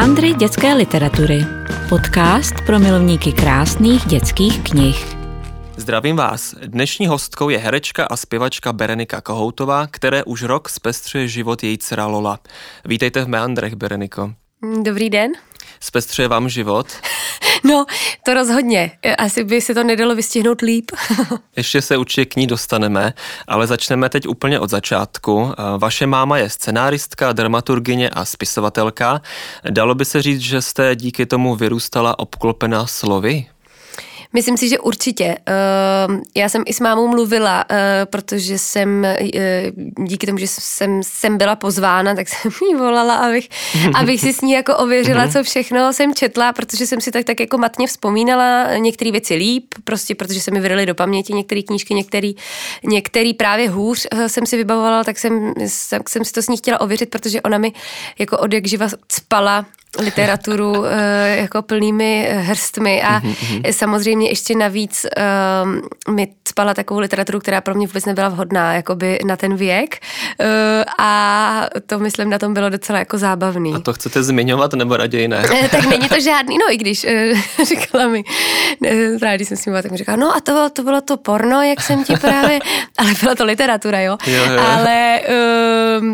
Meandry dětské literatury. Podcast pro milovníky krásných dětských knih. Zdravím vás. Dnešní hostkou je herečka a zpěvačka Berenika Kohoutová, které už rok zpestřuje život její dcera Lola. Vítejte v Meandrech, Bereniko. Dobrý den. Zpestřuje vám život? No, to rozhodně. Asi by se to nedalo vystihnout líp. Ještě se určitě k ní dostaneme, ale začneme teď úplně od začátku. Vaše máma je scenáristka, dramaturgině a spisovatelka. Dalo by se říct, že jste díky tomu vyrůstala obklopená slovy? Myslím si, že určitě. Ehm, já jsem i s mámou mluvila, eh, protože jsem eh, díky tomu, že jsem, jsem byla pozvána, tak jsem jí volala, abych, abych si s ní jako ověřila, mhm. co všechno jsem četla, protože jsem si tak, tak jako matně vzpomínala některé věci líp, prostě protože se mi vydaly do paměti některé knížky, některé některý právě hůř eh, jsem si vybavovala, tak jsem, tak jsem si to s ní chtěla ověřit, protože ona mi jako od jak živa spala literaturu eh, jako plnými eh, hrstmi a mm-hmm. samozřejmě ještě navíc uh, mi spala takovou literaturu, která pro mě vůbec nebyla vhodná jakoby na ten věk uh, a to myslím na tom bylo docela jako zábavný. A to chcete zmiňovat nebo raději ne? tak není to žádný, no i když uh, říkala mi, právě když jsem s ním tak mi říkala, no a to, to bylo to porno, jak jsem ti právě, ale byla to literatura, jo, jo, jo. ale uh,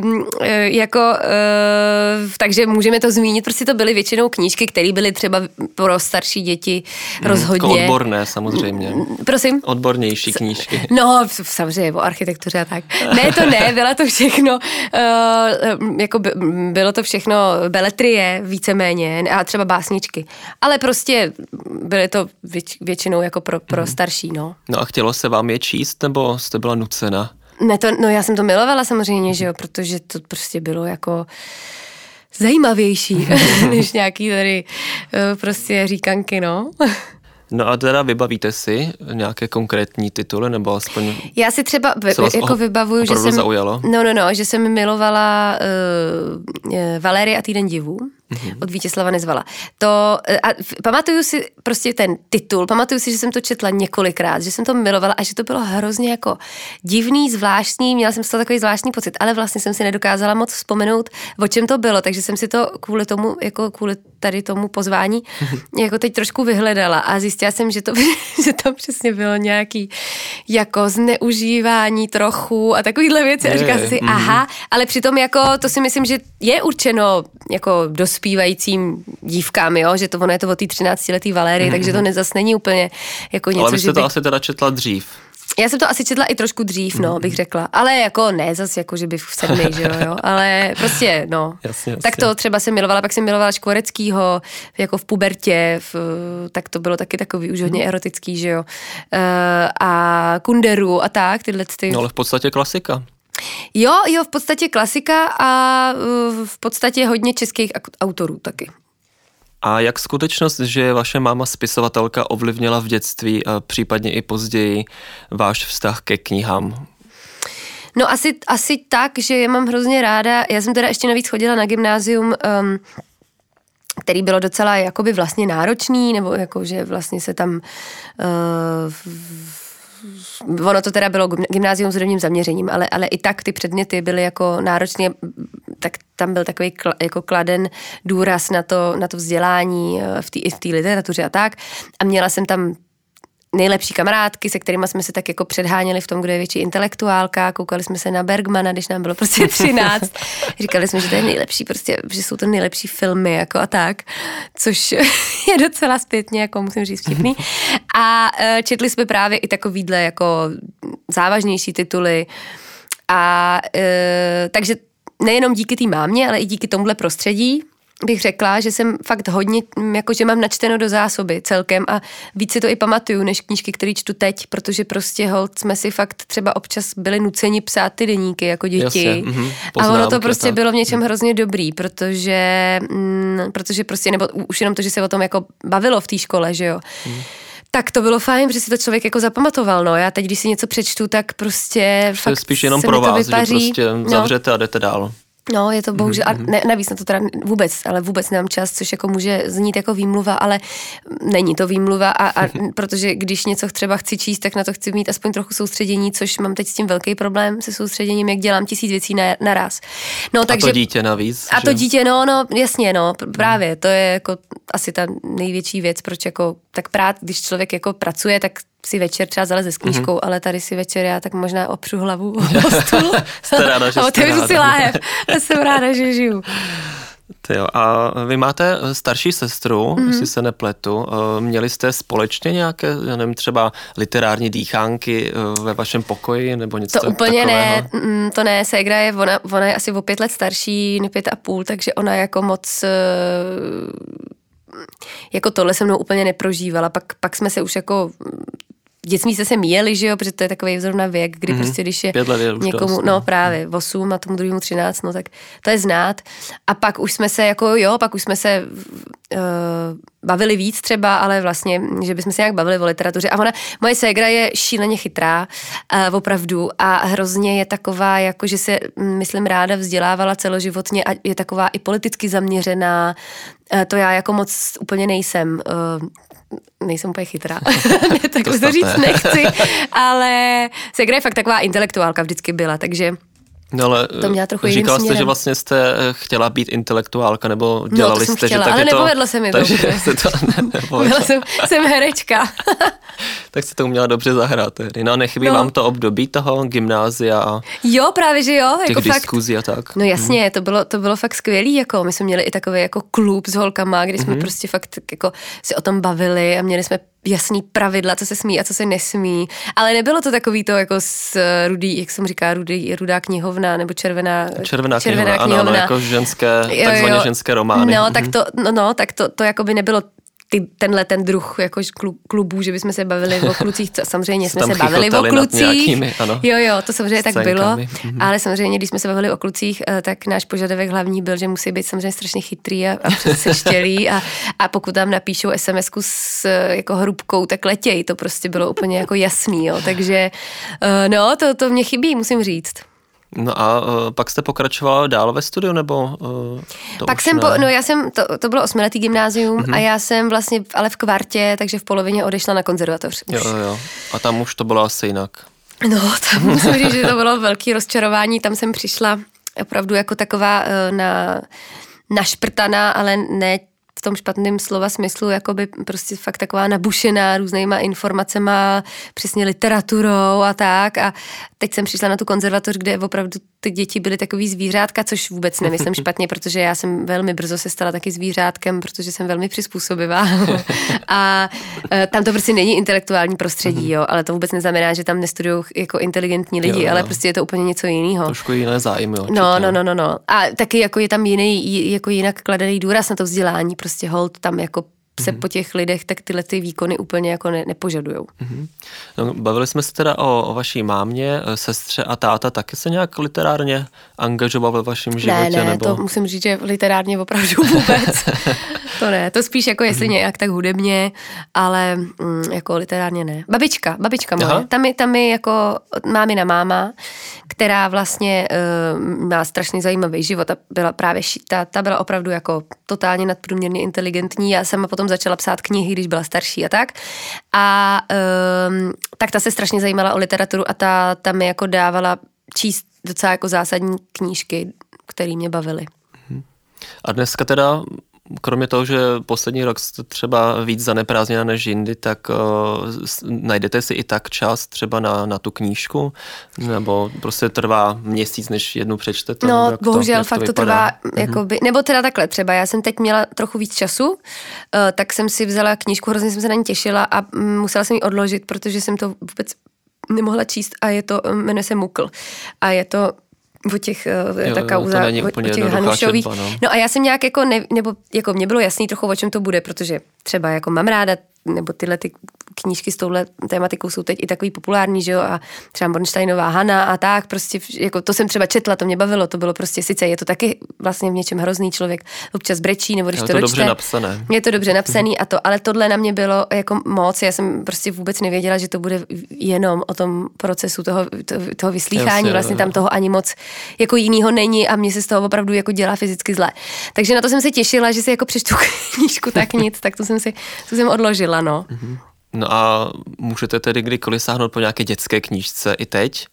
jako uh, takže můžeme to zmínit, prostě to byly většinou knížky, které byly třeba pro starší děti hmm, rozhodně. Jako odborné samozřejmě. Prosím? Odbornější knížky. No, samozřejmě, o architektuře a tak. Ne, to ne, bylo to všechno, uh, jako by, bylo to všechno beletrie víceméně a třeba básničky. Ale prostě byly to věč, většinou jako pro, pro hmm. starší, no. No a chtělo se vám je číst, nebo jste byla nucena? Ne, to, no já jsem to milovala samozřejmě, že jo, protože to prostě bylo jako zajímavější než nějaký tady eh, prostě říkanky, no. No a teda vybavíte si nějaké konkrétní tituly, nebo aspoň... Já si třeba vy, jako vybavuju, že jsem... zaujalo? No, no, no, že jsem milovala uh, Valery a týden divů mm-hmm. od Vítězslava Nezvala. To, eh, a pamatuju si prostě ten titul, pamatuju si, že jsem to četla několikrát, že jsem to milovala a že to bylo hrozně jako divný, zvláštní, měla jsem z toho takový zvláštní pocit, ale vlastně jsem si nedokázala moc vzpomenout, o čem to bylo, takže jsem si to kvůli tomu, jako kvůli tady tomu pozvání, jako teď trošku vyhledala a zjistila jsem, že to, že to přesně bylo nějaký jako zneužívání trochu a takovýhle věci. A říkala si, mm-hmm. aha, ale přitom jako to si myslím, že je určeno jako dospívajícím dívkám, jo, že to ono je to o té 13 letý Valéry, mm-hmm. takže to nezas není úplně jako něco, Ale vy jste to by... asi teda četla dřív. Já jsem to asi četla i trošku dřív, no, bych řekla. Ale jako ne, zase jako, že by v sedmi, že jo, jo. Ale prostě, no. Jasně, jasně. Tak to třeba jsem milovala, pak jsem milovala Škvoreckýho, jako v pubertě, v, tak to bylo taky takový už hodně mhm. erotický, že jo. Uh, a Kunderu a tak, tyhle ty. No ale v podstatě klasika. Jo, jo, v podstatě klasika a uh, v podstatě hodně českých autorů taky. A jak skutečnost, že vaše máma spisovatelka ovlivnila v dětství a případně i později váš vztah ke knihám? No asi, asi tak, že je mám hrozně ráda. Já jsem teda ještě navíc chodila na gymnázium, um, který bylo docela jakoby vlastně náročný, nebo jako, že vlastně se tam uh, ono to teda bylo gymnázium s hudebním zaměřením, ale, ale i tak ty předměty byly jako náročně, tak tam byl takový kl, jako kladen důraz na to, na to vzdělání eh, v té literatuře a tak. A měla jsem tam nejlepší kamarádky, se kterými jsme se tak jako předháněli v tom, kdo je větší intelektuálka, koukali jsme se na Bergmana, když nám bylo prostě 13. Říkali jsme, že to je nejlepší, prostě, že jsou to nejlepší filmy jako a tak, což je docela zpětně, jako musím říct, vtipný. A e, četli jsme právě i takovýhle jako závažnější tituly a e, takže nejenom díky té mámě, ale i díky tomuhle prostředí, bych řekla, že jsem fakt hodně, jako že mám načteno do zásoby celkem a víc si to i pamatuju, než knížky, které čtu teď, protože prostě hold jsme si fakt třeba občas byli nuceni psát ty deníky jako děti. Jasně, mm, a ono to prostě bylo v něčem hrozně dobrý, protože, mm, protože prostě, nebo už jenom to, že se o tom jako bavilo v té škole, že jo. Mm tak to bylo fajn, že si to člověk jako zapamatoval, no. Já teď, když si něco přečtu, tak prostě fakt spíš jenom pro vás, že prostě zavřete no. a jdete dál. No, je to bohužel, a ne, navíc na to teda vůbec, ale vůbec nemám čas, což jako může znít jako výmluva, ale není to výmluva a, a protože když něco třeba chci číst, tak na to chci mít aspoň trochu soustředění, což mám teď s tím velký problém se soustředěním, jak dělám tisíc věcí na, naraz. No, takže, a to dítě navíc. A že? to dítě, no, no, jasně, no, právě, to je jako asi ta největší věc, proč jako, tak prát, když člověk jako pracuje, tak si večer třeba zaleze s knížkou, mm-hmm. ale tady si večer já tak možná opřu hlavu o stůl. jste ráda, že a otevřu si láhev. Jsem ráda, že žiju. Jo, a vy máte starší sestru, mm-hmm. jestli se nepletu. Eh, měli jste společně nějaké, já nevím, třeba literární dýchánky eh, ve vašem pokoji nebo něco To úplně takového? ne, to ne, Segra je, ona, ona je asi o pět let starší, pět a půl, takže ona jako moc eh, jako tohle se mnou úplně neprožívala. Pak, pak jsme se už jako dětství se se míjeli, že jo, protože to je takový zrovna věk, kdy mm-hmm. prostě, když je někomu, dost, no. no právě, 8 a tomu druhému 13, no tak to je znát. A pak už jsme se jako, jo, pak už jsme se uh, bavili víc třeba, ale vlastně, že bychom se nějak bavili o literatuře. A ona, moje ségra je šíleně chytrá, uh, opravdu, a hrozně je taková, jako že se, myslím, ráda vzdělávala celoživotně a je taková i politicky zaměřená, uh, to já jako moc úplně nejsem. Nejsem úplně chytrá, takhle to, to říct nechci, ale Segra je fakt taková intelektuálka vždycky byla, takže No ale to měla trochu říkala jste, že vlastně jste eh, chtěla být intelektuálka, nebo dělali no, to jsem jste, chtěla, že ale nepovedlo to, se mi takže to. Se to nepovedlo. jsem, jsem herečka. tak jste to uměla dobře zahrát tehdy. No a nechybí no. vám to období toho gymnázia a Jo, právě, že jo. Těch jako diskuzí fakt, a tak. No jasně, hmm. to, bylo, to bylo fakt skvělý, jako my jsme měli i takový jako klub s holkama, kdy jsme hmm. prostě fakt jako si o tom bavili a měli jsme jasný pravidla, co se smí a co se nesmí. Ale nebylo to takový to jako s rudý, jak jsem říká, rudý, rudá knihovna nebo červená, červená, červená knihovna. knihovna. Ano, no, jako ženské, takzvaně jo, jo. ženské romány. No, tak mhm. to, no, no, tak to, to jako by nebylo ty, tenhle ten druh jako klubů, že bychom se bavili o klucích, co, samozřejmě jsme se bavili o klucích. Nějakými, ano, jo, jo, to samozřejmě tak bylo, mm-hmm. ale samozřejmě, když jsme se bavili o klucích, eh, tak náš požadavek hlavní byl, že musí být samozřejmě strašně chytrý a, a přeseštělý a, a pokud tam napíšou sms s eh, jako hrubkou, tak letěj, to prostě bylo úplně jako jasný, jo, takže eh, no, to, to mě chybí, musím říct. No a uh, pak jste pokračovala dál ve studiu, nebo uh, to Pak jsem, po, no já jsem, to, to bylo osmiletý gymnázium mm-hmm. a já jsem vlastně, ale v kvartě, takže v polovině odešla na konzervatoř. Jo, jo, jo. A tam už to bylo asi jinak. No, tam musím říct, že to bylo velký rozčarování, tam jsem přišla opravdu jako taková uh, na našprtaná, ale ne tom špatném slova smyslu, jako by prostě fakt taková nabušená různýma informacema, přesně literaturou a tak. A teď jsem přišla na tu konzervatoř, kde opravdu ty děti byly takový zvířátka, což vůbec nemyslím špatně, protože já jsem velmi brzo se stala taky zvířátkem, protože jsem velmi přizpůsobivá. a e, tam to prostě není intelektuální prostředí, mhm. jo, ale to vůbec neznamená, že tam nestudují jako inteligentní lidi, jo, jo. ale prostě je to úplně něco jiného. Trošku jiné zájmy. No, no, no, no, no. A taky jako je tam jiný, jako jinak kladený důraz na to vzdělání, prostě hold tam jako se mm-hmm. po těch lidech tak tyhle ty výkony úplně jako ne, nepožadujou. Mm-hmm. No, bavili jsme se teda o, o vaší mámě, eh, sestře a táta taky se nějak literárně angažoval ve vašem životě? Ne, ne, nebo? to musím říct, že literárně opravdu vůbec. to ne, to spíš jako jestli mm-hmm. nějak tak hudebně, ale mm, jako literárně ne. Babička, babička moje, tam je, tam je jako mámina máma, která vlastně uh, má strašně zajímavý život a byla právě ta, ta byla opravdu jako totálně nadprůměrně inteligentní. Já sama potom začala psát knihy, když byla starší a tak. A um, tak ta se strašně zajímala o literaturu a ta, ta mi jako dávala číst docela jako zásadní knížky, které mě bavily. A dneska teda kromě toho, že poslední rok jste třeba víc zaneprázdněna než jindy, tak uh, najdete si i tak čas třeba na, na tu knížku? Nebo prostě trvá měsíc, než jednu přečtete? No, jak bohužel to, fakt to, to trvá, mm-hmm. jakoby, nebo teda takhle třeba, já jsem teď měla trochu víc času, uh, tak jsem si vzala knížku, hrozně jsem se na ní těšila a musela jsem ji odložit, protože jsem to vůbec nemohla číst a je to, jmenuje se Mukl. A je to o těch, eh, jo, ta kauza, o, o těch Hanušových. Četba, no. no a já jsem nějak jako, ne, nebo jako mě bylo jasný trochu, o čem to bude, protože třeba jako mám ráda nebo tyhle ty knížky s touhle tématikou jsou teď i takový populární, že jo, a třeba Bornsteinová Hana a tak, prostě, jako to jsem třeba četla, to mě bavilo, to bylo prostě, sice je to taky vlastně v něčem hrozný člověk, občas brečí, nebo když Je to, to dočte. dobře napsané. Je to dobře napsaný a to, ale tohle na mě bylo jako moc, já jsem prostě vůbec nevěděla, že to bude jenom o tom procesu toho, toho, toho vyslýchání, Jasně, vlastně tam toho ani moc jako jinýho není a mě se z toho opravdu jako dělá fyzicky zle. Takže na to jsem se těšila, že si jako přečtu knížku tak nic, tak to jsem si, to jsem odložila, no. No a můžete tedy kdykoliv sáhnout po nějaké dětské knížce i teď?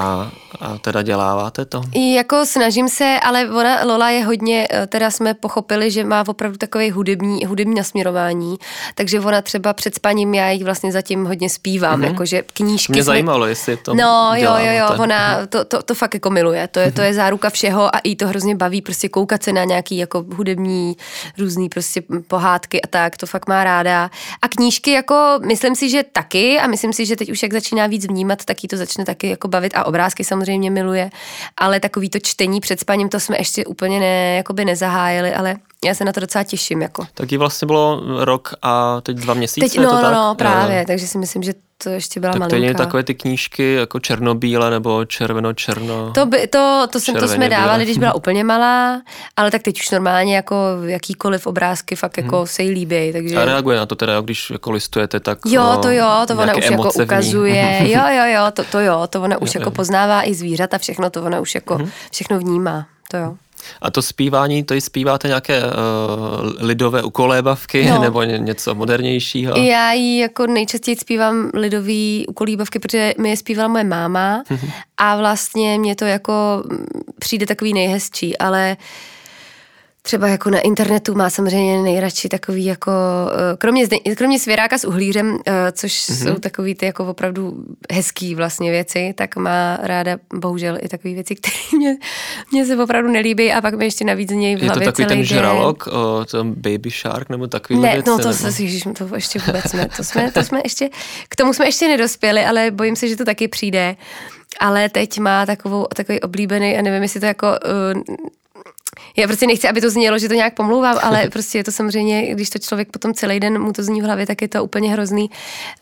A, a teda děláváte to? I jako snažím se, ale ona, Lola je hodně, eh, teda jsme pochopili, že má opravdu takový hudební, hudební nasměrování, takže ona třeba před spaním, já jí vlastně zatím hodně zpívám, mm-hmm. jakože knížky Mě jsme- zajímalo, jestli to No, jo, jo, jo, děláváte. ona to, to, to fakt jako miluje, to je, to je záruka všeho a jí to hrozně baví, prostě koukat se na nějaký jako hudební různý prostě pohádky a tak, to fakt má ráda. A knížky jako, myslím si, že taky a myslím si, že teď už jak začíná víc vnímat, tak jí to začne taky jako bavit a obrázky samozřejmě miluje, ale takový to čtení před spaním, to jsme ještě úplně ne, jakoby nezahájili, ale já se na to docela těším, jako. Taky vlastně bylo rok a teď dva měsíce, Teď, je no, to no, tak? no, právě, jo. takže si myslím, že to ještě byla Tak to malinká. je takové ty knížky jako černobíle nebo červeno-černo. To, by, to, to, jsem, to jsme dávali, když byla úplně malá, ale tak teď už normálně jako jakýkoliv obrázky fakt jako se jí líbí, takže... A reaguje na to teda, když jako listujete, tak Jo, o, to jo, to ona už jako ukazuje. Jo, jo, jo, to, to jo, to ona už Jo, jako jo. poznává i zvířata, všechno, to ona už jako všechno vnímá, to jo. A to zpívání, to i zpíváte nějaké uh, lidové ukolébavky No. nebo ně, něco modernějšího? Já jí jako nejčastěji zpívám lidový ukolíbavky, protože mi je zpívala moje máma a vlastně mě to jako mm, přijde takový nejhezčí, ale třeba jako na internetu má samozřejmě nejradši takový jako, eh, kromě, kromě svěráka s uhlířem, eh, což mm-hmm. jsou takový ty jako opravdu hezký vlastně věci, tak má ráda bohužel i takové věci, které mě, mě se opravdu nelíbí a pak mi ještě navíc z něj v je to hlavě takový ten žralok, o, ten Baby Shark nebo takový Ne, věci? no to, nebo? se, ježiš, to ještě vůbec ne. To jsme, to jsme ještě, k tomu jsme ještě nedospěli, ale bojím se, že to taky přijde. Ale teď má takovou, takový oblíbený, a nevím, jestli to jako... Uh, já prostě nechci, aby to znělo, že to nějak pomlouvám, ale prostě je to samozřejmě, když to člověk potom celý den mu to zní v hlavě, tak je to úplně hrozný.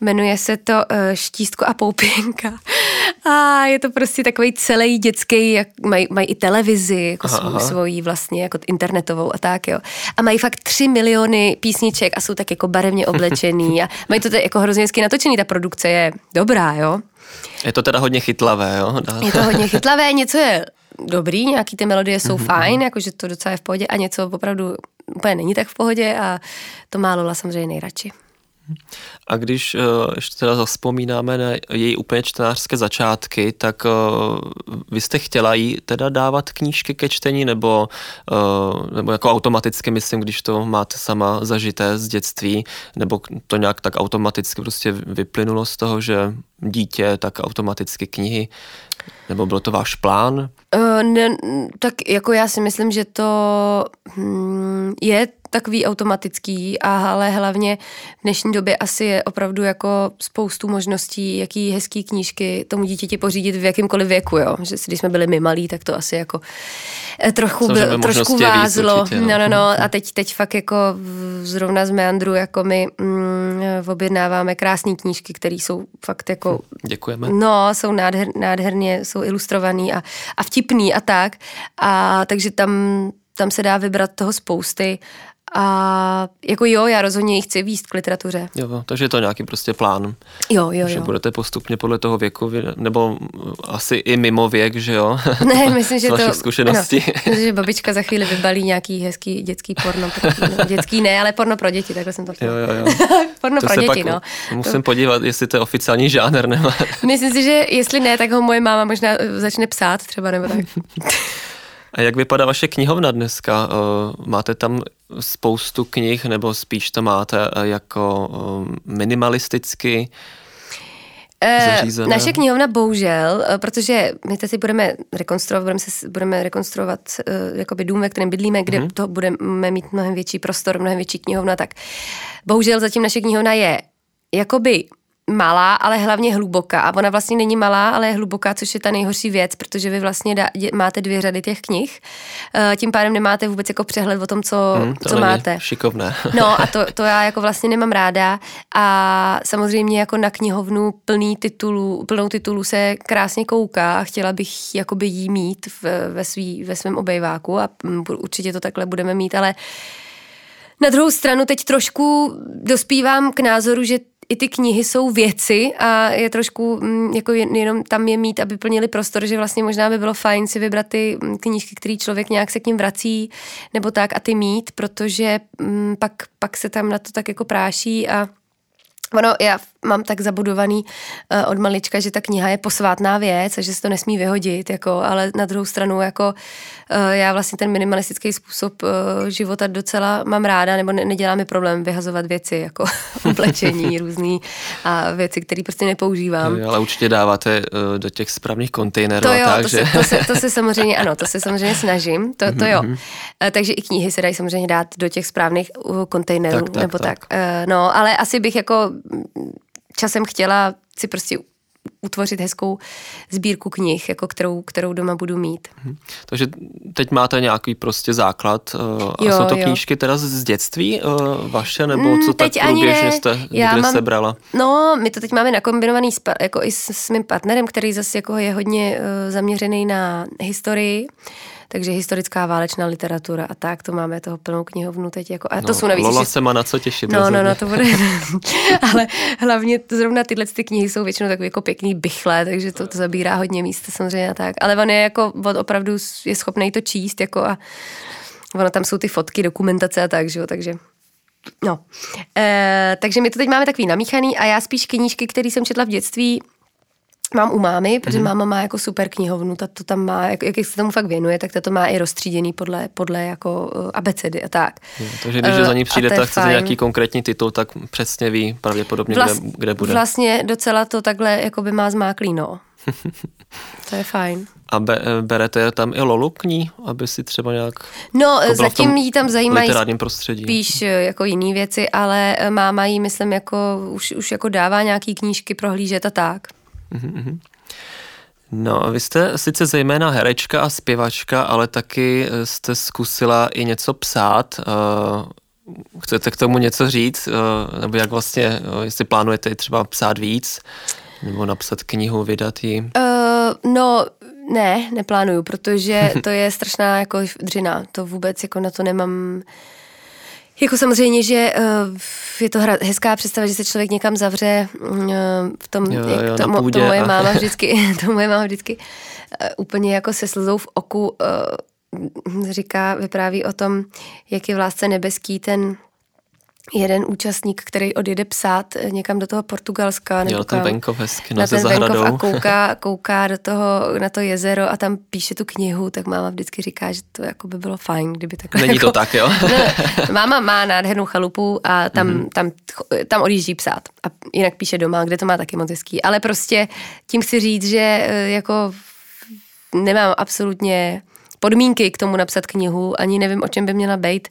Jmenuje se to uh, Štístko a poupěnka. A je to prostě takový celý dětský, jak mají, mají i televizi, jako Aha, svou, aha. svoji vlastně jako internetovou a tak, jo. A mají fakt tři miliony písniček a jsou tak jako barevně oblečený a mají to tak jako hrozně hezky natočený, ta produkce je dobrá, jo. Je to teda hodně chytlavé, jo? Dá- Je to hodně chytlavé, něco je dobrý, nějaký ty melodie jsou fajn, jakože to docela je v pohodě a něco opravdu úplně není tak v pohodě a to má Lola samozřejmě nejradši. A když uh, ještě teda zaspomínáme na její úplně čtenářské začátky, tak uh, vy jste chtěla jí teda dávat knížky ke čtení, nebo, uh, nebo jako automaticky, myslím, když to máte sama zažité z dětství, nebo to nějak tak automaticky prostě vyplynulo z toho, že dítě, tak automaticky knihy, nebo byl to váš plán? Uh, ne, tak jako já si myslím, že to hm, je takový automatický, a ale hlavně v dnešní době asi je opravdu jako spoustu možností, jaký hezký knížky tomu dítěti pořídit v jakýmkoliv věku, jo. Že když jsme byli my malí, tak to asi jako eh, trochu, byl, trošku je víc vázlo. určitě, no. no, no, no. A teď, teď fakt jako zrovna z Meandru, jako my mm, objednáváme krásné knížky, které jsou fakt jako Děkujeme. No, jsou nádher, nádherně, jsou ilustrovaný a, a vtipný a tak. A takže tam, tam se dá vybrat toho spousty. A jako jo, já rozhodně ji chci víc k literatuře. Jo, takže je to nějaký prostě plán, Jo, jo, že jo. budete postupně podle toho věku, nebo asi i mimo věk, že jo? Ne, myslím, že to... vašich zkušeností. Ano, myslím, že babička za chvíli vybalí nějaký hezký dětský porno. No, dětský ne, ale porno pro děti, takhle jsem to chtěla. Jo, jo, jo. porno To pro děti, no. musím podívat, jestli to je oficiální žánr nebo... Myslím si, že jestli ne, tak ho moje máma možná eh, začne psát třeba, nebo tak. A jak vypadá vaše knihovna dneska? Eh, Máte tam spoustu knih, nebo spíš to máte eh, jako eh, minimalisticky? Zařízené. Naše knihovna bohužel, protože my teď budeme rekonstruovat, budeme, se, budeme rekonstruovat uh, jakoby dům, ve kterém bydlíme, kde mm-hmm. to budeme mít mnohem větší prostor, mnohem větší knihovna, tak bohužel zatím naše knihovna je jakoby malá, ale hlavně hluboká. A ona vlastně není malá, ale je hluboká, což je ta nejhorší věc, protože vy vlastně dá, dě, máte dvě řady těch knih. Uh, tím pádem nemáte vůbec jako přehled o tom, co, hmm, to co máte. šikovné. no a to, to já jako vlastně nemám ráda. A samozřejmě jako na knihovnu plný titulů, plnou titulů se krásně kouká a chtěla bych jakoby jí mít v, ve, svý, ve svém obejváku a určitě to takhle budeme mít, ale na druhou stranu teď trošku dospívám k názoru, že i ty knihy jsou věci a je trošku mm, jako jenom tam je mít, aby plnili prostor, že vlastně možná by bylo fajn si vybrat ty mm, knížky, který člověk nějak se k ním vrací nebo tak a ty mít, protože mm, pak, pak se tam na to tak jako práší a Ono, já mám tak zabudovaný uh, od malička, že ta kniha je posvátná věc a že se to nesmí vyhodit, jako, ale na druhou stranu jako uh, já vlastně ten minimalistický způsob uh, života docela mám ráda, nebo ne, nedělá mi problém vyhazovat věci, jako oblečení různý a věci, které prostě nepoužívám. Jo, ale určitě dáváte uh, do těch správných kontejnerů to jo, tak, to, že... se, to, se, to se samozřejmě, ano, to se samozřejmě snažím, to, to jo. Uh, takže i knihy se dají samozřejmě dát do těch správných uh, kontejnerů, tak, tak, nebo tak. tak. Uh, no, ale asi bych jako časem chtěla si prostě utvořit hezkou sbírku knih, jako kterou, kterou doma budu mít. Hmm. Takže teď máte nějaký prostě základ uh, a jo, jsou to jo. knížky teda z dětství uh, vaše, nebo mm, co teď tak průběžně jste Já mám, sebrala? No, my to teď máme nakombinovaný s, jako i s, s mým partnerem, který zase jako je hodně uh, zaměřený na historii takže historická válečná literatura a tak, to máme toho plnou knihovnu teď. Jako, a no, to jsou navíc Lola se má na co těšit. No, no, no, to bude. Ale hlavně zrovna tyhle ty knihy jsou většinou takové jako pěkný bychle, takže to, to zabírá hodně místa samozřejmě a tak. Ale on je jako, on opravdu je schopný to číst jako a ono tam jsou ty fotky, dokumentace a tak, že jo, takže No, e, takže my to teď máme takový namíchaný a já spíš knížky, které jsem četla v dětství, mám u mámy, protože mm-hmm. máma má jako super knihovnu, ta to tam má, jak, jak se tomu fakt věnuje, tak ta to má i rozstříděný podle, podle jako uh, abecedy a tak. Jo, takže když uh, za ní přijde, tak chcete nějaký konkrétní titul, tak přesně ví pravděpodobně, Vlast, kde, kde bude. Vlastně docela to takhle jako by má zmáklý, no. to je fajn. A be, berete tam i Lolu k ní, aby si třeba nějak... No, jako zatím jí tam zajímají prostředí. spíš eh, jako jiné věci, ale máma jí, myslím, jako už, už jako dává nějaký knížky prohlížet a tak. Mm-hmm. No, vy jste sice zejména herečka a zpěvačka, ale taky eh, jste zkusila i něco psát. Eh, chcete k tomu něco říct? Eh, nebo jak vlastně, jestli plánujete třeba psát víc? Nebo napsat knihu, vydat ji? Uh, no, ne, neplánuju, protože to je strašná jako dřina. To vůbec jako na to nemám jako samozřejmě, že uh, je to hezká představa, že se člověk někam zavře uh, v tom, jo, jak jo, to, mo, to moje máma vždycky, to moje máma vždycky uh, úplně jako se slzou v oku říká, vypráví o tom, jak je v lásce nebeský ten jeden účastník, který odjede psát někam do toho Portugalska. Nebo ten venkov hezky, no, na ten venkov a kouká, kouká do toho, na to jezero a tam píše tu knihu, tak máma vždycky říká, že to jako by bylo fajn, kdyby takhle. Není jako, to tak, jo? no, máma má nádhernou chalupu a tam, mm-hmm. tam, tam odjíždí psát a jinak píše doma, kde to má taky moc hezký. Ale prostě tím chci říct, že eh, jako nemám absolutně podmínky k tomu napsat knihu, ani nevím, o čem by měla být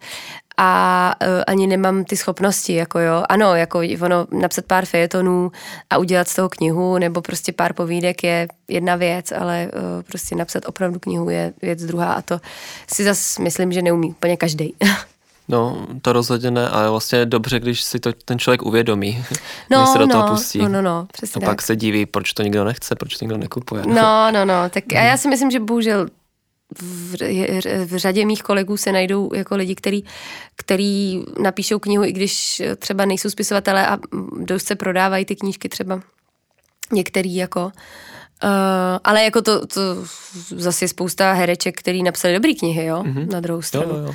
a uh, ani nemám ty schopnosti, jako jo. Ano, jako ono napsat pár fejetonů a udělat z toho knihu nebo prostě pár povídek je jedna věc, ale uh, prostě napsat opravdu knihu je věc druhá a to si zase myslím, že neumí úplně každý. No, to rozhodně ne, ale vlastně je dobře, když si to ten člověk uvědomí, no, když se do no, toho pustí. No, no, no, přesně A pak se diví, proč to nikdo nechce, proč to nikdo nekupuje. No, no, no, tak a já si myslím, že bohužel v, v řadě mých kolegů se najdou jako lidi, který, který napíšou knihu, i když třeba nejsou spisovatelé a dost se prodávají ty knížky třeba některý jako Uh, ale jako to, to zase je spousta hereček, který napsali dobré knihy, jo, mm-hmm. na druhou stranu. Jo, jo.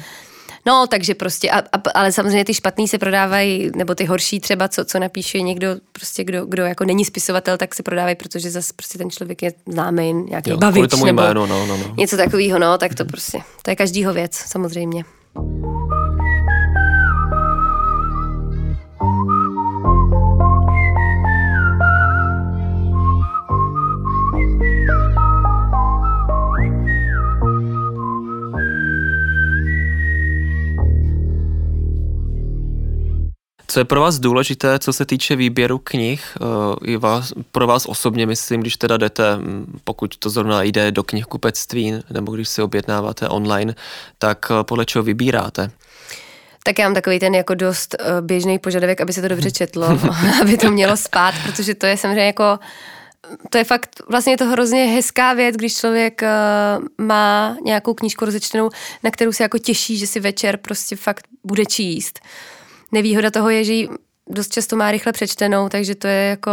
No, takže prostě, a, a, ale samozřejmě ty špatný se prodávají, nebo ty horší třeba, co, co napíše někdo, prostě kdo, kdo jako není spisovatel, tak se prodávají, protože zase prostě ten člověk je známý, nějaký jo, bavič, tomu nebo jméno, no, no, no. něco takového, no, tak to prostě, to je každýho věc, samozřejmě. Co je pro vás důležité, co se týče výběru knih? I vás, pro vás osobně myslím, když teda jdete, pokud to zrovna jde do knihkupectví, nebo když si objednáváte online, tak podle čeho vybíráte? tak já mám takový ten jako dost běžný požadavek, aby se to dobře četlo, aby to mělo spát, protože to je samozřejmě jako to je fakt, vlastně je to hrozně hezká věc, když člověk uh, má nějakou knížku rozečtenou, na kterou se jako těší, že si večer prostě fakt bude číst. Nevýhoda toho je, že ji dost často má rychle přečtenou, takže to je jako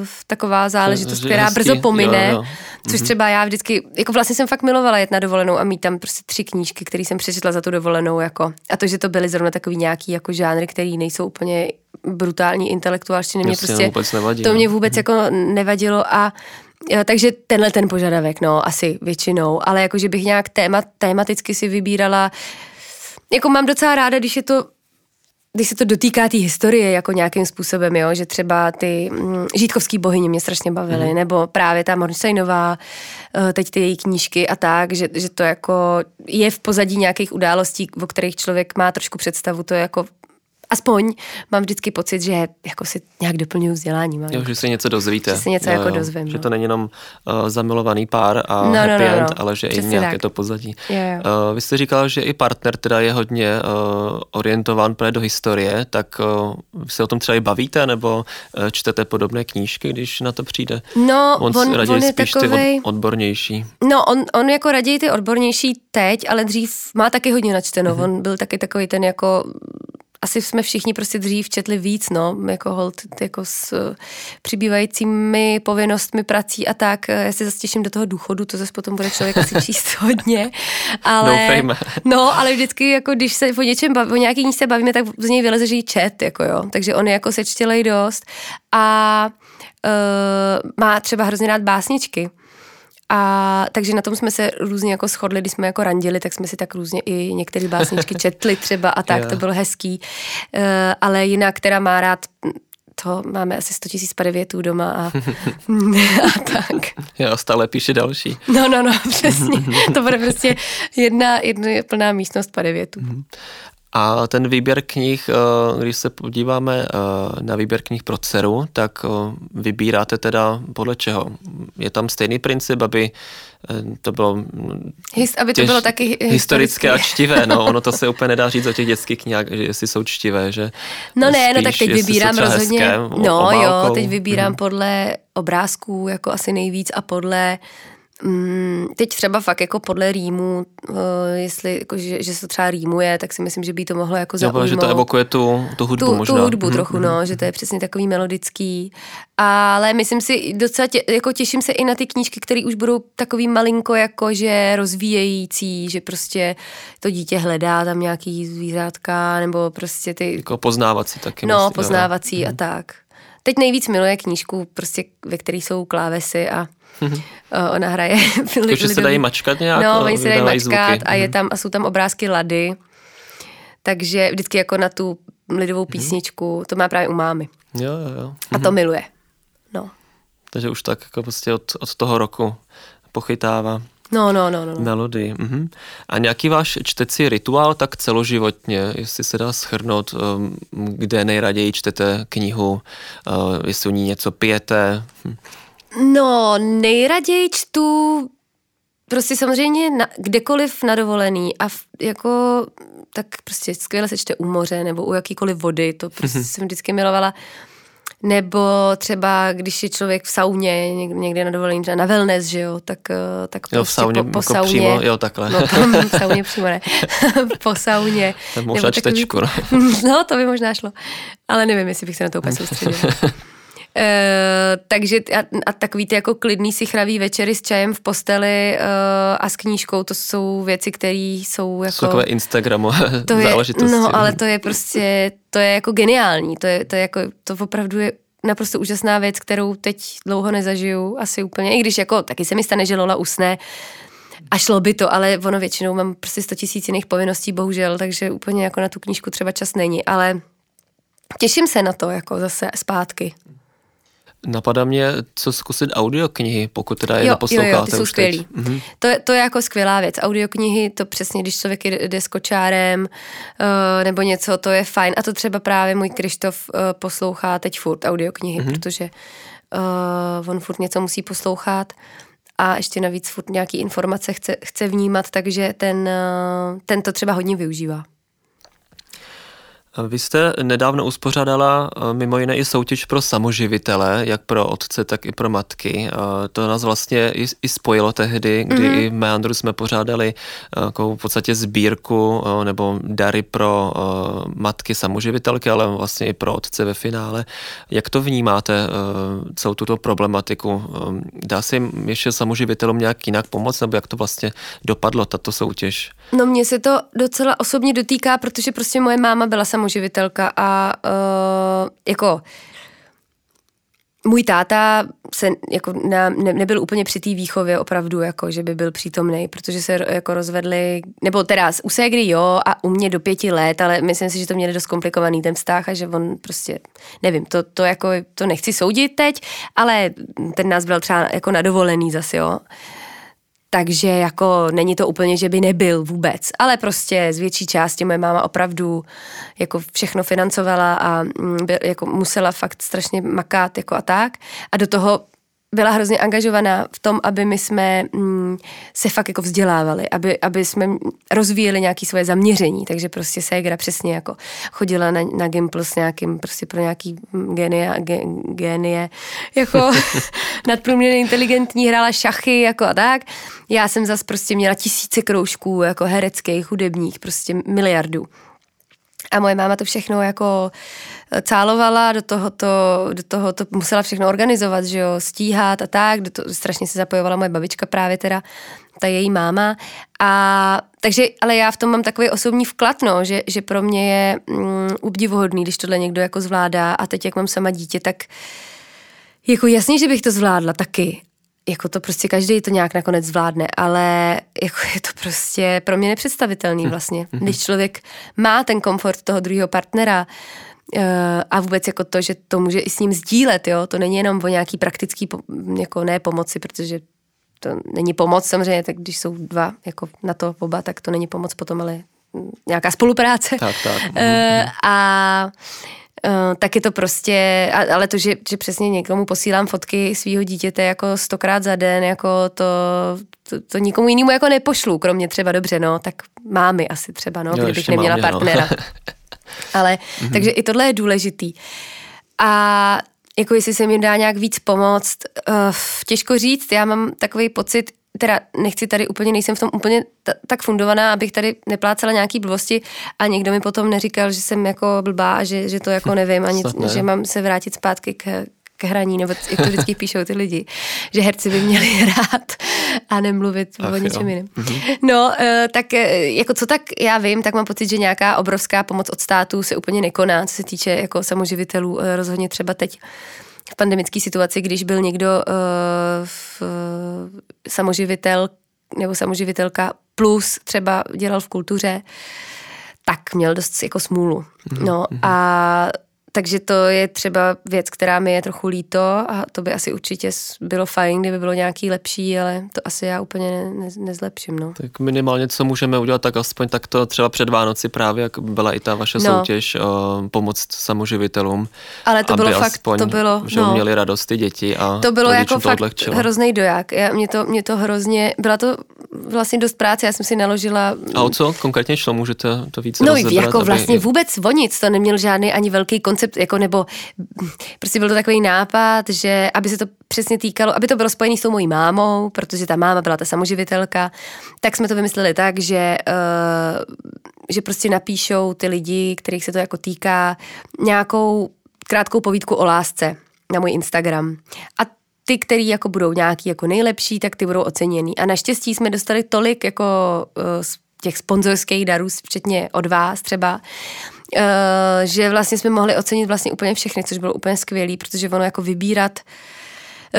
uh, taková záležitost, která hezký. brzo pomine, jo, jo. což mm-hmm. třeba já vždycky, jako vlastně jsem fakt milovala jet na dovolenou a mít tam prostě tři knížky, které jsem přečetla za tu dovolenou, jako a to, že to byly zrovna takový nějaký jako žánry, který nejsou úplně brutální intelektuálštiny, mě prostě vůbec nevadí, to mě vůbec mm-hmm. jako nevadilo a Jo, takže tenhle ten požadavek, no, asi většinou, ale jako, že bych nějak téma, tématicky si vybírala, jako mám docela ráda, když je to když se to dotýká té historie jako nějakým způsobem, jo, že třeba ty mm, žítkovský bohyně mě strašně bavily, mm. nebo právě ta Mornseinová, eh, teď ty její knížky a tak, že, že to jako je v pozadí nějakých událostí, o kterých člověk má trošku představu, to je jako aspoň mám vždycky pocit, že jako si nějak doplňuji vzdělání. Mám. Jo, že si něco dozvíte. Že si něco jo, jako jo. dozvím. Že no. to není jenom uh, zamilovaný pár a no, happy no, no, no. end, ale že Přesně i nějaké tak. to pozadí. Jo, jo. Uh, vy jste říkala, že i partner teda je hodně uh, orientován do historie, tak uh, se o tom třeba i bavíte, nebo uh, čtete podobné knížky, když na to přijde? No, on, on, raději on je spíš takovej... ty od, odbornější. No, on, on jako raději ty odbornější teď, ale dřív má taky hodně načteno. Mm-hmm. On byl taky takový ten jako asi jsme všichni prostě dřív četli víc, no, jako hold, jako s přibývajícími povinnostmi, prací a tak. Já se zase těším do toho důchodu, to zase potom bude člověk asi číst hodně. Ale, Doufejme. No, ale vždycky, jako když se o něčem baví, o nějaký se bavíme, tak z něj vyleze, že čet, jako jo. Takže on je jako sečtělej dost. A uh, má třeba hrozně rád básničky. A takže na tom jsme se různě jako shodli, když jsme jako randili, tak jsme si tak různě i některé básničky četli třeba a tak, to bylo hezký. Uh, ale jinak, která má rád to máme asi 100 tisíc padevětů doma a, a tak. Jo, stále píše další. No, no, no, přesně. to bude prostě jedna, jedna plná místnost padevětů. A ten výběr knih, eh, když se podíváme eh, na výběr knih pro dceru, tak eh, vybíráte teda podle čeho? Je tam stejný princip, aby to bylo Hist, aby to těž, bylo taky historické. historické a čtivé, no ono to se úplně nedá říct o těch dětských knihách, že jestli jsou čtivé, že No ne, spíš, no tak teď vybírám rozhodně, hezké, no obálkou. jo, teď vybírám hmm. podle obrázků jako asi nejvíc a podle Mm, teď třeba fakt jako podle rýmu, uh, jestli jako, že, že se třeba rýmuje, tak si myslím, že by to mohlo jako zaujmout. že to evokuje tu, tu hudbu tu, možná. Tu hudbu mm-hmm. trochu, no, mhm. že to je přesně takový melodický. Ale myslím si, docela tě, jako těším se i na ty knížky, které už budou takový malinko jako, že rozvíjející, že prostě to dítě hledá tam nějaký zvířátka, nebo prostě ty... Jako poznávací taky. No, myslím, poznávací jo. a mhm. tak. Teď nejvíc miluje knížku, prostě, ve které jsou klávesy a mm-hmm. ona hraje. Takže se dají mačkat nějak? No, oni se dají mačkat zvuky. a, je mhm. tam, a jsou tam obrázky lady. Takže vždycky jako na tu lidovou mhm. písničku, to má právě u mámy. Jo, jo, jo. A to miluje. No. Takže už tak jako prostě od, od toho roku pochytává. No, no, no, no. Melodii. Mhm. A nějaký váš čtecí rituál tak celoživotně, jestli se dá schrnout, um, kde nejraději čtete knihu, uh, jestli u ní něco pijete? Hm. No, nejraději čtu prostě samozřejmě na, kdekoliv na dovolený a v, jako tak prostě skvěle se čte u moře nebo u jakýkoliv vody, to prostě jsem vždycky milovala. Nebo třeba, když je člověk v sauně, někde na dovolení, třeba na wellness, že jo, tak, eh, tak jo, prostě v sauně, po, po jako sauně. Přímo, jo, takhle. No, v sauně přímo ne. po sauně. Tak možná čtečku, no. no, to by možná šlo. Ale nevím, jestli bych se na to úplně soustředila. Uh, takže a, a takový ty jako klidný si chravý večery s čajem v posteli uh, a s knížkou, to jsou věci, které jsou jako... Jsou takové Instagramové to je, záležitosti. No, ale to je prostě, to je jako geniální, to je, to je jako, to opravdu je naprosto úžasná věc, kterou teď dlouho nezažiju, asi úplně, i když jako taky se mi stane, že Lola usne, a šlo by to, ale ono většinou mám prostě 100 tisíc jiných povinností, bohužel, takže úplně jako na tu knížku třeba čas není, ale těším se na to, jako zase zpátky. Napadá mě, co zkusit audioknihy, pokud teda je jo, neposloucháte jo, jo, ty jsou skvělý. Mhm. To, je, to je jako skvělá věc. Audioknihy, to přesně, když člověk jde s kočárem uh, nebo něco, to je fajn. A to třeba právě můj Krištof uh, poslouchá teď furt audioknihy, Mhm. protože uh, on furt něco musí poslouchat a ještě navíc furt nějaký informace chce, chce vnímat, takže ten, uh, ten to třeba hodně využívá. Vy jste nedávno uspořádala eh, mimo jiné i soutěž pro samoživitele, jak pro otce, tak i pro matky. Eh, To nás vlastně i, spojilo tehdy, kdy mm-hmm. i v Meandru jsme pořádali takovou v podstatě sbírku nebo dary pro matky samoživitelky, ale vlastně i pro otce ve finále. Jak to vnímáte, celou tuto problematiku? Dá se jim ještě samoživitelům nějak jinak pomoct, nebo jak to vlastně dopadlo, tato soutěž? No mě se to docela osobně dotýká, protože prostě moje máma byla samoživitelka a uh, jako můj táta se jako na, ne, nebyl úplně při té výchově opravdu, jako že by byl přítomný, protože se jako rozvedli, nebo teda u ségry jo a u mě do pěti let, ale myslím si, že to měli dost komplikovaný ten vztah a že on prostě, nevím, to, to jako, to nechci soudit teď, ale ten nás byl třeba jako nadovolený zase, jo. Takže jako není to úplně, že by nebyl vůbec, ale prostě z větší části moje máma opravdu jako všechno financovala a mm, jako musela fakt strašně makat jako a tak. A do toho byla hrozně angažovaná v tom, aby my jsme mm, se fakt jako vzdělávali, aby, aby jsme rozvíjeli nějaké svoje zaměření, takže prostě Segra přesně jako chodila na, na Gimpl s nějakým, prostě pro nějaký genie, ge, genie jako nadprůměrně inteligentní, hrála šachy jako a tak. Já jsem zas prostě měla tisíce kroužků jako hereckých, hudebních, prostě miliardů. A moje máma to všechno jako cálovala, do toho to, do toho to musela všechno organizovat, že jo, stíhat a tak, do toho strašně se zapojovala moje babička právě teda, ta její máma. A takže, ale já v tom mám takový osobní vklad, no, že, že pro mě je mm, obdivuhodný, když tohle někdo jako zvládá a teď jak mám sama dítě, tak jako jasně, že bych to zvládla taky, jako to prostě každý to nějak nakonec zvládne, ale jako je to prostě pro mě nepředstavitelný vlastně. Když člověk má ten komfort toho druhého partnera a vůbec jako to, že to může i s ním sdílet, jo, to není jenom o nějaký praktický, jako ne pomoci, protože to není pomoc samozřejmě, tak když jsou dva jako na to oba, tak to není pomoc potom, ale nějaká spolupráce. Tak, tak. Uh, a Uh, tak je to prostě, ale to, že, že přesně někomu posílám fotky svého dítěte jako stokrát za den, jako to, to, to nikomu jinému jako nepošlu, kromě třeba dobře, no, tak mámy asi třeba, no, Jo, kdybych neměla mámě, no. ale, takže i tohle je důležitý. A jako jestli se mi dá nějak víc pomoct, uh, těžko říct, já mám takový pocit, teda nechci tady úplně, nejsem v tom úplně t- tak fundovaná, abych tady neplácala nějaký blbosti a někdo mi potom neříkal, že jsem jako blbá a že, že to jako nevím a nic, Snad ne. že mám se vrátit zpátky k, k hraní, nebo jak to vždycky píšou ty lidi, že herci by měli hrát a nemluvit Ach o ničem jiném. No, eh, tak eh, jako co tak já vím, tak mám pocit, že nějaká obrovská pomoc od státu se úplně nekoná, co se týče jako samoživitelů, eh, rozhodně třeba teď v pandemické situaci, když byl někdo uh, v, samoživitel nebo samoživitelka plus třeba dělal v kultuře, tak měl dost jako smůlu. No a takže to je třeba věc, která mi je trochu líto a to by asi určitě bylo fajn, kdyby bylo nějaký lepší, ale to asi já úplně ne, ne, nezlepším, no. Tak minimálně, co můžeme udělat, tak aspoň tak to třeba před Vánoci právě, jak byla i ta vaše No. soutěž, o, pomoct samoživitelům. Ale to bylo fakt- aspoň, to bylo, že no. měli radost ty děti a To bylo jako to fakt odlehčilo. hrozný doják. Já, mě, to, mě to hrozně, byla to vlastně dost práce, já jsem si naložila A o co konkrétně šlo? Můžete to víc No rozebrat? jako aby- vlastně vůbec o nic, to neměl žádný ani velký koncept, jako nebo prostě byl to takový nápad, že aby se to přesně týkalo, aby to bylo spojené s tou mojí mámou, protože ta máma byla ta samoživitelka, tak jsme to vymysleli tak, že, uh, že prostě napíšou ty lidi, kterých se to jako týká, nějakou krátkou povídku o lásce na můj Instagram. A ty, který jako budou nějaký jako nejlepší, tak ty budou oceněný. A naštěstí jsme dostali tolik jako z těch sponzorských darů, včetně od vás třeba, uh, že vlastně jsme mohli ocenit vlastně úplně všechny, což bylo úplně skvělý, protože ono jako vybírat eh,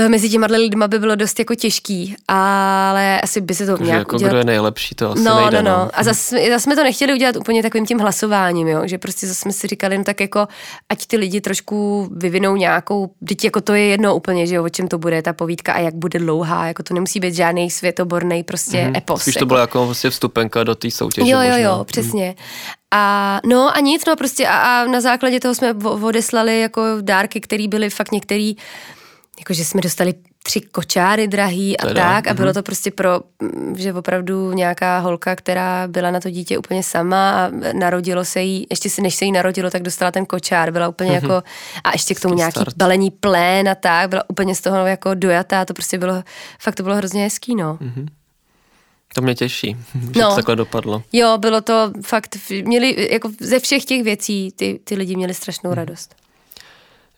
mezi těma lidma by bylo dost jako těžký, ale asi by se to nějak jako udělat. kdo je nejlepší, to asi no, nejde. no, no. A zase zas jsme to nechtěli udělat úplně takovým tím hlasováním, jo? že prostě zase jsme si říkali, no tak jako, ať ty lidi trošku vyvinou nějakou, teď jako to je jedno úplně, že jo, o čem to bude ta povídka a jak bude dlouhá, jako to nemusí být žádný světoborný prostě mm-hmm. epos. Spíš jako. to bylo jako vlastně vstupenka do té soutěže. Jo, jo, možná. jo, přesně. A no a nic, no prostě a, a na základě toho jsme odeslali jako dárky, které byly fakt některý, jakože jsme dostali tři kočáry drahý a Teda, tak a bylo mhm. to prostě pro, mm, že opravdu nějaká holka, která byla na to dítě úplně sama a narodilo se jí, ještě si než se jí narodilo, tak dostala ten kočár, byla úplně jako, a ještě k tomu nějaký start. balení plén a tak, byla úplně z toho jako dojatá, to prostě bylo, fakt to bylo hrozně hezký, no. To mě těší, že No. to takhle dopadlo. Jo, bylo to fakt, měli, jako ze všech těch věcí ty, ty lidi měli strašnou radost.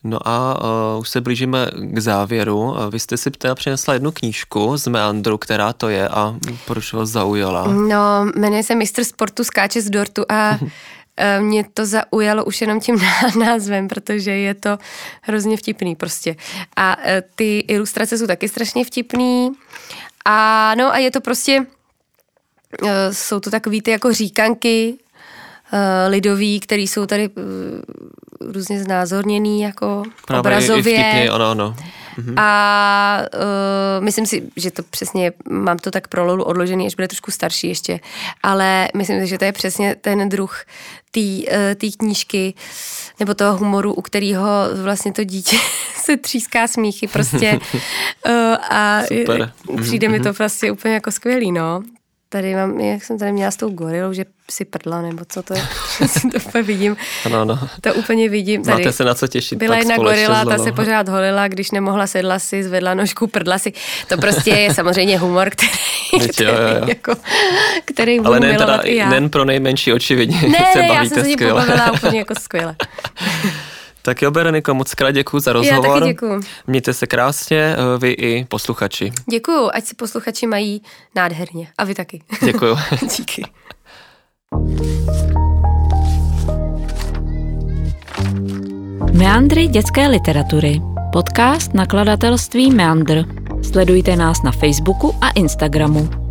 No a uh, už se blížíme k závěru. Uh, Vy jste si teda přinesla jednu knížku z Meandru, která to je a proč vás zaujala? No, jmenuje se Mistr sportu skáče z dortu a eh, mě to zaujalo už jenom tím ná- názvem, protože je to hrozně vtipný prostě. A ty ilustrace jsou taky strašně vtipný. A no a je to prostě, jsou to takový ty jako říkanky lidový, které jsou tady různě znázorněný jako Právě obrazově. i vtipně, ano, ano. A uh, myslím si, že to přesně, mám to tak pro Lolu odložený, až bude trošku starší ještě, ale myslím si, že to je přesně ten druh té uh, knížky nebo toho humoru, u kterého vlastně to dítě se tříská smíchy prostě uh, a Super. přijde mi to prostě úplně jako skvělý, no. Tady mám, jak jsem tady měla s tou gorilou, že si prdla, nebo co to je, to úplně vidím, ano, ano. to úplně vidím. Tady. Máte se na co těšit. Byla jedna gorila, ta se pořád holila, když nemohla sedla si, zvedla nožku, prdla si. To prostě je samozřejmě humor, který, Teď který, jo, jo, jo. Jako, který budu Ale ne, teda, i já. nen pro nejmenší očividně. ne, se ne, já bavíte jsem se ní skvěle. pobavila úplně jako skvěle. Tak jo, Bereniko, moc krát děkuji za Já rozhovor. taky děkuju. Mějte se krásně, eh, vy i posluchači. Děkuju, ať si posluchači mají nádherně. A vy taky. Děkuju. Díky. Meandry dětské literatury. Podcast nakladatelství Meandr. Sledujte nás na Facebooku a Instagramu.